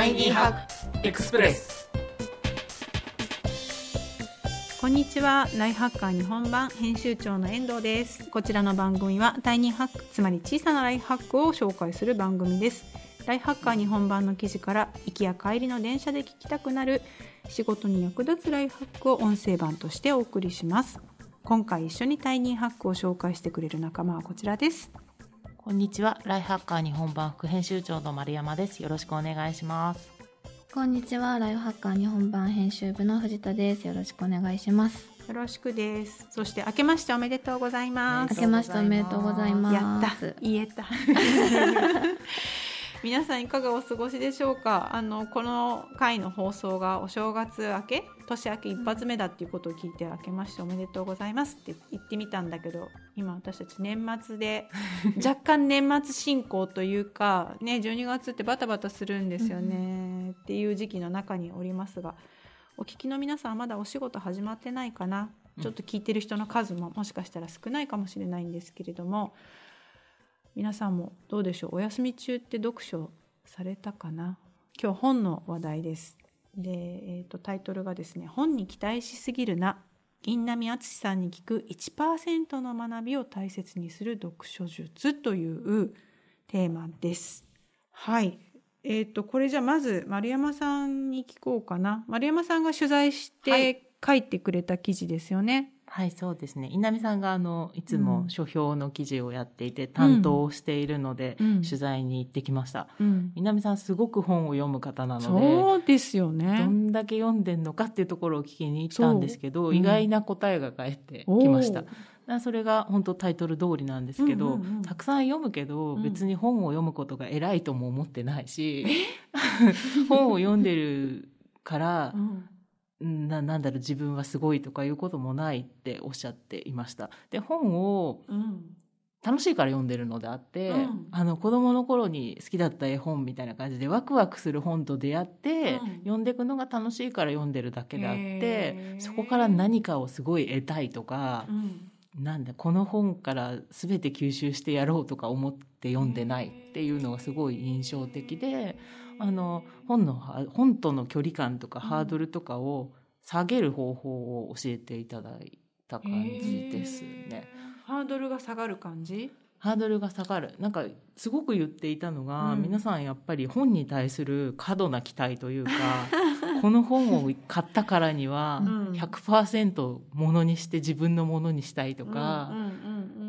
タイニーハックエクスプレスこんにちは。ライハッカー日本版編集長の遠藤です。こちらの番組はタイニーハックつまり小さなライフハックを紹介する番組です。ライフハッカー日本版の記事から行きや帰りの電車で聞きたくなる仕事に役立つライフハックを音声版としてお送りします。今回一緒にタイニーハックを紹介してくれる仲間はこちらです。こんにちは。ライフハッカー日本版副編集長の丸山です。よろしくお願いします。こんにちは。ライフハッカー日本版編集部の藤田です。よろしくお願いします。よろしくです。そして明けましておめでとうございます。明けましておめでとうございます。やった。言えた。皆さんいかがお過ごしでしょうか？あのこの回の放送がお正月明け？年明け一発目だっていうことを聞いて明けましておめでとうございます。って言ってみたんだけど今私たち年末で 若干年末進行というかね12月ってバタバタするんですよね。っていう時期の中におりますがお聞きの皆さんまだお仕事始まってないかな？ちょっと聞いてる人の数ももしかしたら少ないかもしれないんですけれども皆さんもどうでしょう？お休み中って読書されたかな？今日本の話題ですで、えーと、タイトルがですね「本に期待しすぎるな」銀波敦さんに聞く1%の学びを大切にする読書術というテーマです。はい。えっ、ー、と、これじゃあまず丸山さんに聞こうかな。丸山さんが取材して書いてくれた記事ですよね。はい、そうですね。稲見さんがあの、いつも書評の記事をやっていて、担当しているので、うん、取材に行ってきました。うん、稲見さんすごく本を読む方なので、そうですよね。どんだけ読んでんのかっていうところを聞きに行ったんですけど、意外な答えが返ってきました。それが本当タイトル通りなんですけど、うんうんうん、たくさん読むけど、別に本を読むことが偉いとも思ってないし、本を読んでるから、ななんだろう自分はすごいとかいうこともないっておっしゃっていました。で本を楽しいから読んでるのであって、うん、あの子供の頃に好きだった絵本みたいな感じでワクワクする本と出会って、うん、読んでいくのが楽しいから読んでるだけであってそこから何かをすごい得たいとか、うん、なんだこの本から全て吸収してやろうとか思って読んでないっていうのがすごい印象的で。あの本の本との距離感とかハードルとかを下げる方法を教えていただいた感じですね。ハードルが下がる感じ？ハードルが下がる。なんか、すごく言っていたのが、うん、皆さんやっぱり本に対する過度な期待というか、この本を買ったからには100%ものにして自分のものにしたいとか、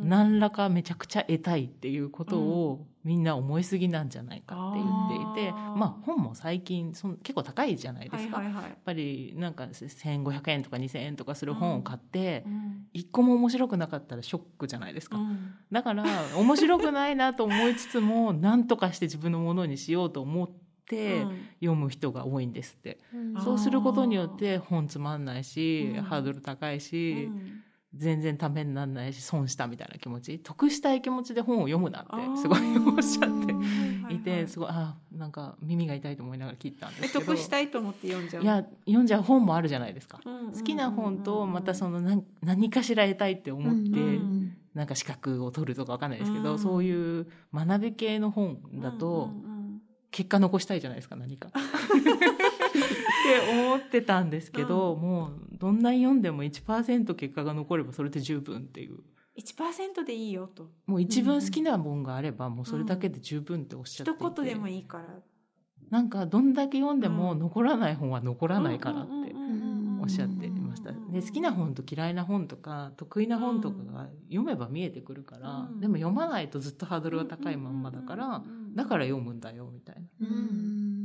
何らかめちゃくちゃ得たいっていうことをみんな思いすぎなんじゃないかって言っていて、まあ本も最近そ結構高いじゃないですか、はいはいはい、やっぱりなんか1500円とか2000円とかする本を買って、一個も面白くなかったらショックじゃないですか、うん、だから面白くないなと思いつつも何とかして自分のものにしようと思って読む人が多いんですって、うん、そうすることによって本つまんないし、ハードル高いし、全然ためにならないし損したみたいな気持ち。得したい気持ちで本を読むなってすごいおっしゃって。いてすごいあなんか耳が痛いと思いながら聞いたんですけど。得したいと思って読んじゃう。いや読んじゃう本もあるじゃないですか、好きな本とまたその何何かしら得たいって思って、なんか資格を取るとかわかんないですけど、そういう学び系の本だと、結果残したいじゃないですか何か。って思ってたんですけど、うん、もうどんな読んでも1%結果が残ればそれで十分っていう。1%でいいよと。もう一番好きな本があれば、もうそれだけで十分っておっしゃっていて、うん、一言でもいいから。なんかどんだけ読んでも残らない本は残らないからっておっしゃっていました。で好きな本と嫌いな本とか得意な本とかが読めば見えてくるから、でも読まないとずっとハードルが高いまんまだから、だから読むんだよみたいな。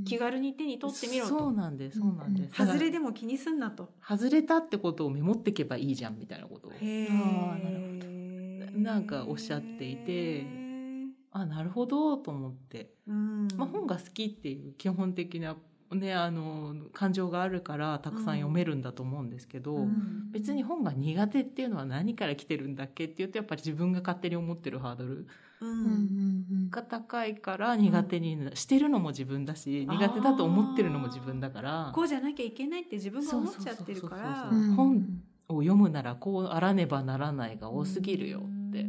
気軽に手に取ってみろと。そうなんです、そうなんです。外れでも気にすんなと。外れたってことをメモっていけばいいじゃんみたいなことを。へなんかおっしゃっていて、あ、なるほどと思って。まあ本が好きっていう基本的なね、あの感情があるからたくさん読めるんだと思うんですけど、うん、別に本が苦手っていうのは何から来てるんだっけって言うとやっぱり自分が勝手に思ってるハードルが高いから苦手にしてるのも自分だし、苦手だと思ってるのも自分だから。こうじゃなきゃいけないって自分が思っちゃってるから。本を読むならこうあらねばならないが多すぎるよって。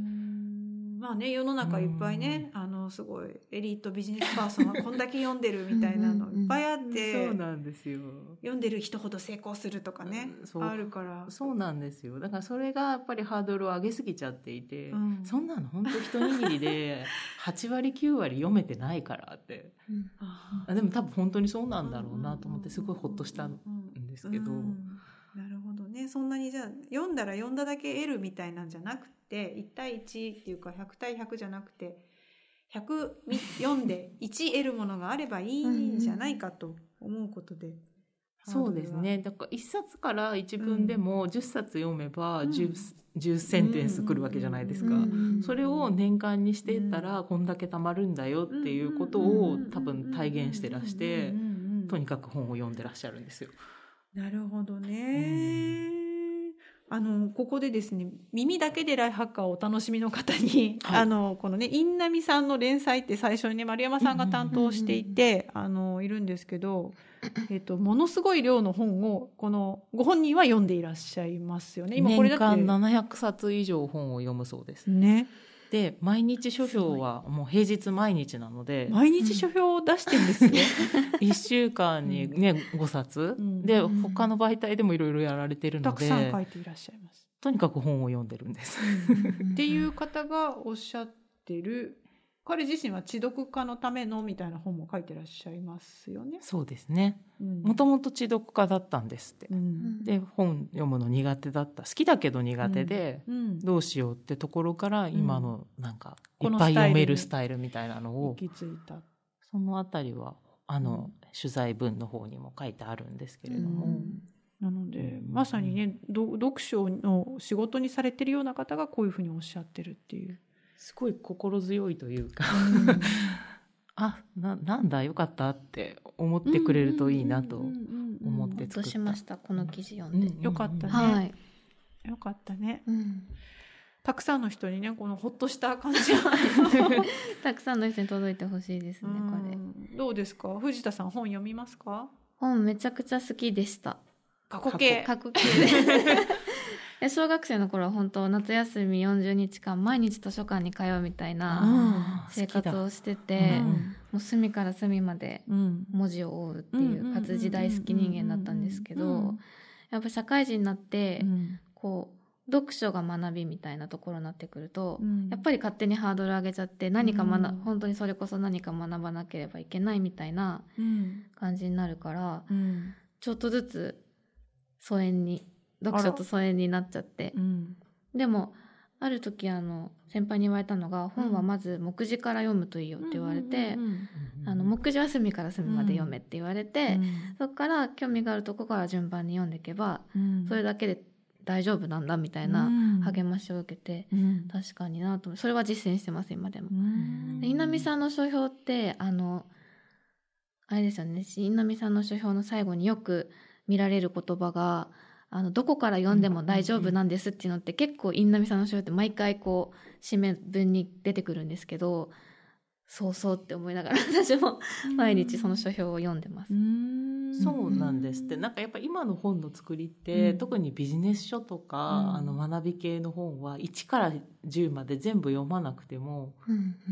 まあね世の中いっぱいね、あすごいエリートビジネスパーソンはこんだけ読んでるみたいなのいっぱいあってそうなんですよ。読んでる人ほど成功するとかね、そう。あるから。そうなんですよ。だからそれがやっぱりハードルを上げすぎちゃっていて、うん。そんなの本当一握りで 8割9割読めてないからって。うん。ああでも多分本当にそうなんだろうなと思ってすごいホッとしたんですけど、うんなるほどね。そんなにじゃあ読んだら読んだだけ得るみたいなんじゃなくて1対1っていうか100対100じゃなくて100み読んで1得るものがあればいいんじゃないかと思うことで。そうですね。だから1冊から1文でも10冊読めばうん。10, 10センテンスくるわけじゃないですか。うん。それを年間にしていったらこんだけたまるんだよっていうことを多分体現してらしてとにかく本を読んでらっしゃるんですよ。なるほどね。あのここでですね耳だけでライフハッカーをお楽しみの方に、はいあのこのね印南さんの連載って最初にね丸山さんが担当していて、あのいるんですけど、えっとものすごい量の本をこのご本人は読んでいらっしゃいますよね。今これ年だって間700冊以上本を読むそうです。ねで毎日書評はもう平日毎日なので。毎日書評を出してんですね。1週間にね5冊。うんでうん。他の媒体でもいろいろやられてるたくさんので書いていらっしゃいます。とにかく本を読んでるんです。っていう方がおっしゃってる彼自身は知読家のためのみたいな本も書いてらっしゃいますよね。そうですね。うん。もともと知読家だったんですって。う。ん。で本読むの苦手だった。好きだけど苦手で、うん、どうしようってところから今のなんかいっぱい読めるススタイルみたいなのを行き着いた。そのあたりはあの、取材文の方にも書いてあるんですけれども、うん。なのでうん。まさにねど読書の仕事にされてるような方がこういうふうにおっしゃってるっていう。すごい心強いというか。あななんだ？よかったって思ってくれるといいなと思って作った。しましたこの記事読んで、うん。よかったね。はい、よかったね。うん、たくさんの人にねこのほっとした感じが たくさんの人に届いてほしいですねこれ。うんどうですか？藤田さん本読みますか？本めちゃくちゃ好きでした。過去形。過去形 でで小学生の頃は本当夏休み40日間毎日図書館に通うみたいな生活好をしてて、うんもう隅から隅までうん。文字を追うっていう活字大好き人間だったんですけどやっぱ社会人になってうん。こう読書が学びみたいなところになってくるとうん。やっぱり勝手にハードル上げちゃって何か学うん。本当にそれこそ何か学ばなければいけないみたいなうん。感じになるからうん。ちょっとずつ疎遠に読書と疎遠になっちゃって。うん。でもある時あの先輩に言われたのが本はまず目次から読むといいよって言われてうんうんあの目次は隅から隅まで読めって言われてそこから興味があるとこから順番に読んでいけばうん。それだけで大丈夫なんだみたいなうん。励ましを受けてうん。確かになと思それは実践してます今でも。う。ん。で稲見さんの書評ってあのあれですよね。稲見さんの書評の最後によく見られる言葉があのどこから読んでも大丈夫なんですっていうのって結構稲見さんの書評って毎回こう締め文に出てくるんですけどそうそうって思いながら 私も毎日その書評を読んでます。うん。そうなんですって。なんかやっぱ今の本の作りって、うん。特にビジネス書とか、うん。あの学び系の本は1から10まで全部読まなくても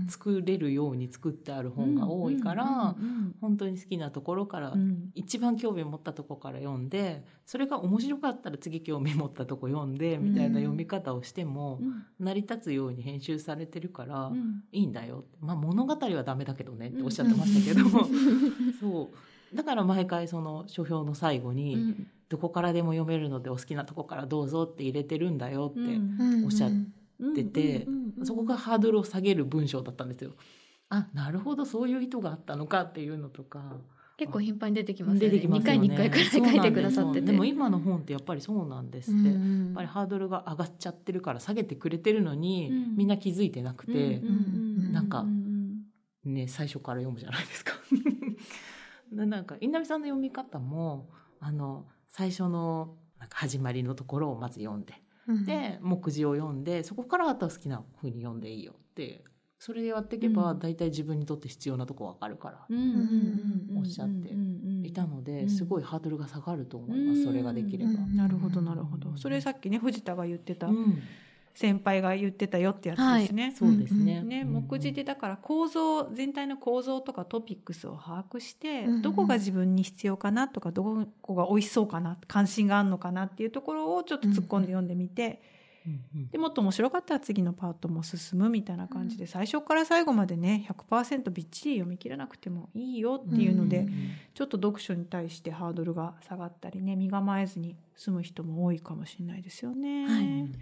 作れるように作ってある本が多いから、うん本当に好きなところから、うん。一番興味を持ったところから読んでそれが面白かったら次興味持ったとこ読んでみたいな読み方をしても成り立つように編集されてるから、うん。いいんだよ。まあ、物語はダメだけどねっておっしゃってましたけど、そう。だから毎回その書評の最後に、うん。どこからでも読めるのでお好きなとこからどうぞって入れてるんだよって、うん。おっしゃっうんてそこがハードルを下げる文章だったんですよ。あなるほどそういう意図があったのかっていうのとか。結構頻繁に出てきますよね。出てきますよね。2回に1回くらい書いてくださってて。でも今の本ってやっぱりそうなんです。って、やっぱりハードルが上がっちゃってるから下げてくれてるのに、うん。みんな気づいてなくて、うんうんなんかうんね、最初から読むじゃないですか。でなんか稲波さんの読み方もあの最初のなんか始まりのところをまず読んで、うんで目次を読んでそこからあとは好きな風に読んでいいよってそれでやっていけば、うん。大体自分にとって必要なとこわかるから、おっしゃっていたので、うん。すごいハードルが下がると思います、それができれば。うん。なるほどなるほど。それさっきね藤田が言ってた、うん先輩が言ってたよってやつですね。そうですね。ね、目次でだから構造全体の構造とかトピックスを把握して、どこが自分に必要かなとかどこが美味しそうかな関心があるのかなっていうところをちょっと突っ込んで読んでみて、でもっと面白かったら次のパートも進むみたいな感じで、最初から最後までね100%びっちり読み切らなくてもいいよっていうので、うんちょっと読書に対してハードルが下がったりね身構えずに済む人も多いかもしれないですよね。はいうん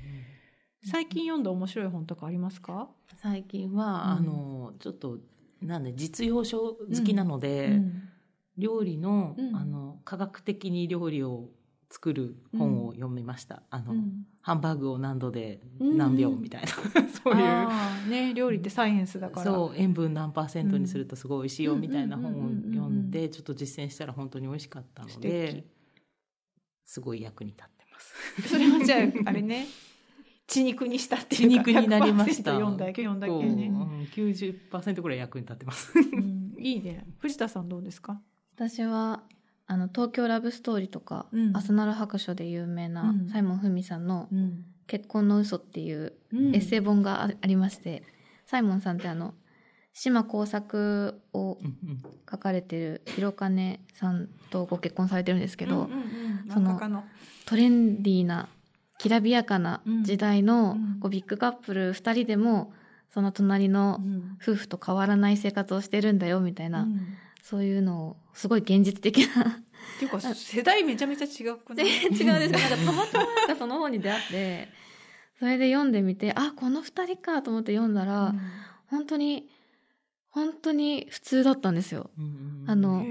最近読んだ面白い本とかありますか？最近は、うん。あのちょっとなんで実用書好きなので、うん。料理の,、うん。あの科学的に料理を作る本を読みました。あの、うん。ハンバーグを何度でうん。何秒みたいな、そういう。ね料理ってサイエンスだから。そう塩分何パーセントにするとすごい美味しいようん。みたいな本を読うんでちょっと実践したら本当に美味しかったの素で敵。すごい役に立ってます。それはじゃああれね血肉にしたっていうか血肉になりました。100%読んだけ読んだけね、うん、90%ぐらい役に立ってます。うん。いいね。藤田さんどうですか？私はあの東京ラブストーリーとか、うん。アスナル白書で有名な、うん。サイモン・フミさんのうん「結婚の嘘っていうエッセイ本があありまして、サイモンさんってあの島耕作を書かれてる広金さんとご結婚されてるんですけど、うんうんうん。その。トレンディーなきらびやかな時代の、うん。こうビッグカップル2人でもその隣のうん。夫婦と変わらない生活をしてるんだよみたいな、うん。そういうのをすごい現実的な。っていうか世代めちゃめちゃ違くない？全然違うんですなんかたまたまなんかその本に出会ってそれで読んでみてあこの2人かと思って読んだら、うん。本当に本当に普通だったんですよ。うんうんあの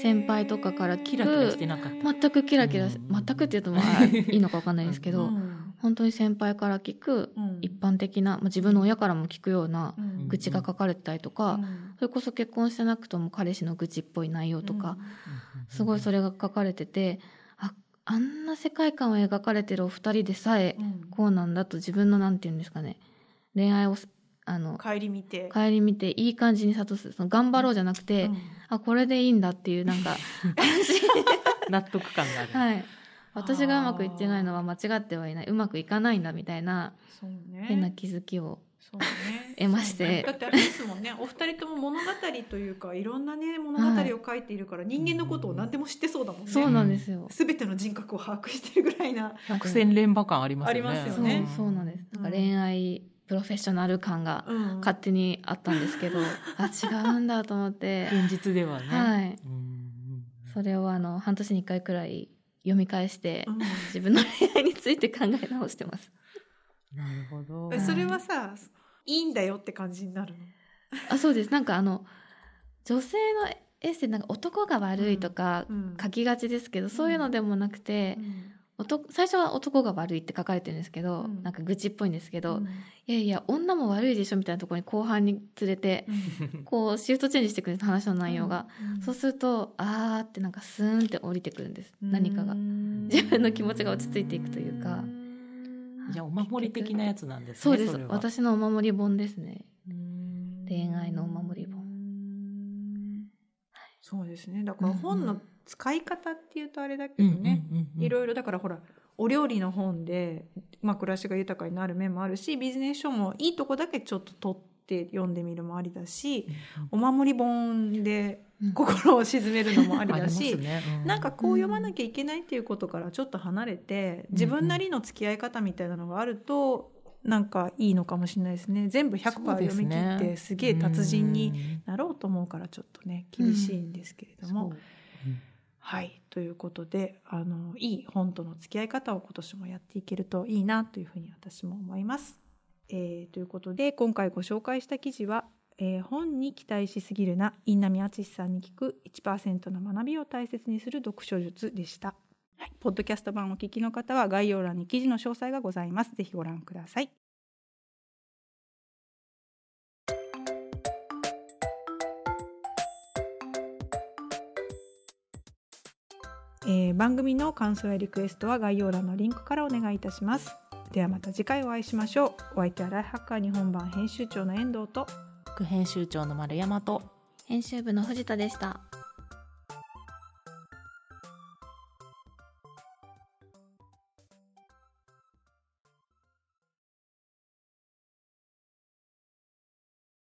先輩とかからキラキラしてなか。った全くキラキラしうん。全くって言うとまあいいのか分かんないですけど、うん。本当に先輩から聞くうん。一般的な、まあ、自分の親からも聞くようなうん。愚痴が書かれてたりとか、うん。それこそ結婚してなくとも彼氏の愚痴っぽい内容とか、うん。すごいそれが書かれててああんな世界観を描かれてるお二人でさえうん。こうなんだと自分のなんて言うんですかね恋愛をあの帰り見て。顧みていい感じに諭す。その頑張ろうじゃなくて、うん。あこれでいいんだっていうなんか 納得感がある。はい。私がうまくいってないのは間違ってはいない。うまくいかないんだみたいなね。変な気づきをそうね。得まして。だってあれですもんね。お二人とも物語というかいろんなね物語を書いているから、人間のことを何でも知ってそうだもんね。そうなんですよ。全ての人格を把握してるぐらいな百戦錬磨感ありますよね。ありますそうよね。そうなんです。なんかうん恋愛プロフェッショナル感がうん勝手にあったんですけど、あ違うんだと思って、現実ではね。はい。うんうんそれをあの半年に一回くらい読み返して、うん自分の恋愛について考え直してます。なるほど。えそれはさいいんだよって感じになるの？あそうです。なんかあの女性のエッセイなんか男が悪いとかうん書きがちですけど、そういうのでもなくて、男最初は男が悪いって書かれてるんですけど、うん。なんか愚痴っぽいんですけど、うん。いやいや女も悪いでしょみたいなところに後半に連れて、こうシフトチェンジしてくるんです話の内容が、うん。そうするとあーってなんかスーンって降りてくるんです、何かが。自分の気持ちが落ち着いていくというか。じゃあお守り的なやつなんですね。そうです。私のお守り本ですね。うん。恋愛のお守り本。そうですね。だから本の使い方っていうとあれだけうんどね、うんうんうんいろいろだからほらお料理の本で、まあ、暮らしが豊かになる面もあるしビジネス書もいいとこだけちょっと取って読んでみるもありだしお守り本でうん。心を沈めるのもありだし、ありますね。うなんかこう読まなきゃいけないっていうことからちょっと離れて自分なりの付き合い方みたいなのがあるとなんかいいのかもしれないですね。全部100%そうです読み切ねってすげえ達人にうん。なろうと思うからちょっとね厳しいんですけれども、そうはいということであのいい本との付き合い方を今年もやっていけるといいなというふうに私も思います。えーということで今回ご紹介した記事は「えー本に期待しすぎるな印南敦さんに聞く1%の学びを大切にする読書術」でした。はい、ポッドキャスト版をお聞きの方は概要欄に記事の詳細がございます。ぜひご覧ください。えー番組の感想やリクエストは概要欄のリンクからお願いいたします。ではまた次回お会いしましょう。お相手はライフハッカー日本版編集長の遠藤と副編集長の丸山と編集部の藤田でした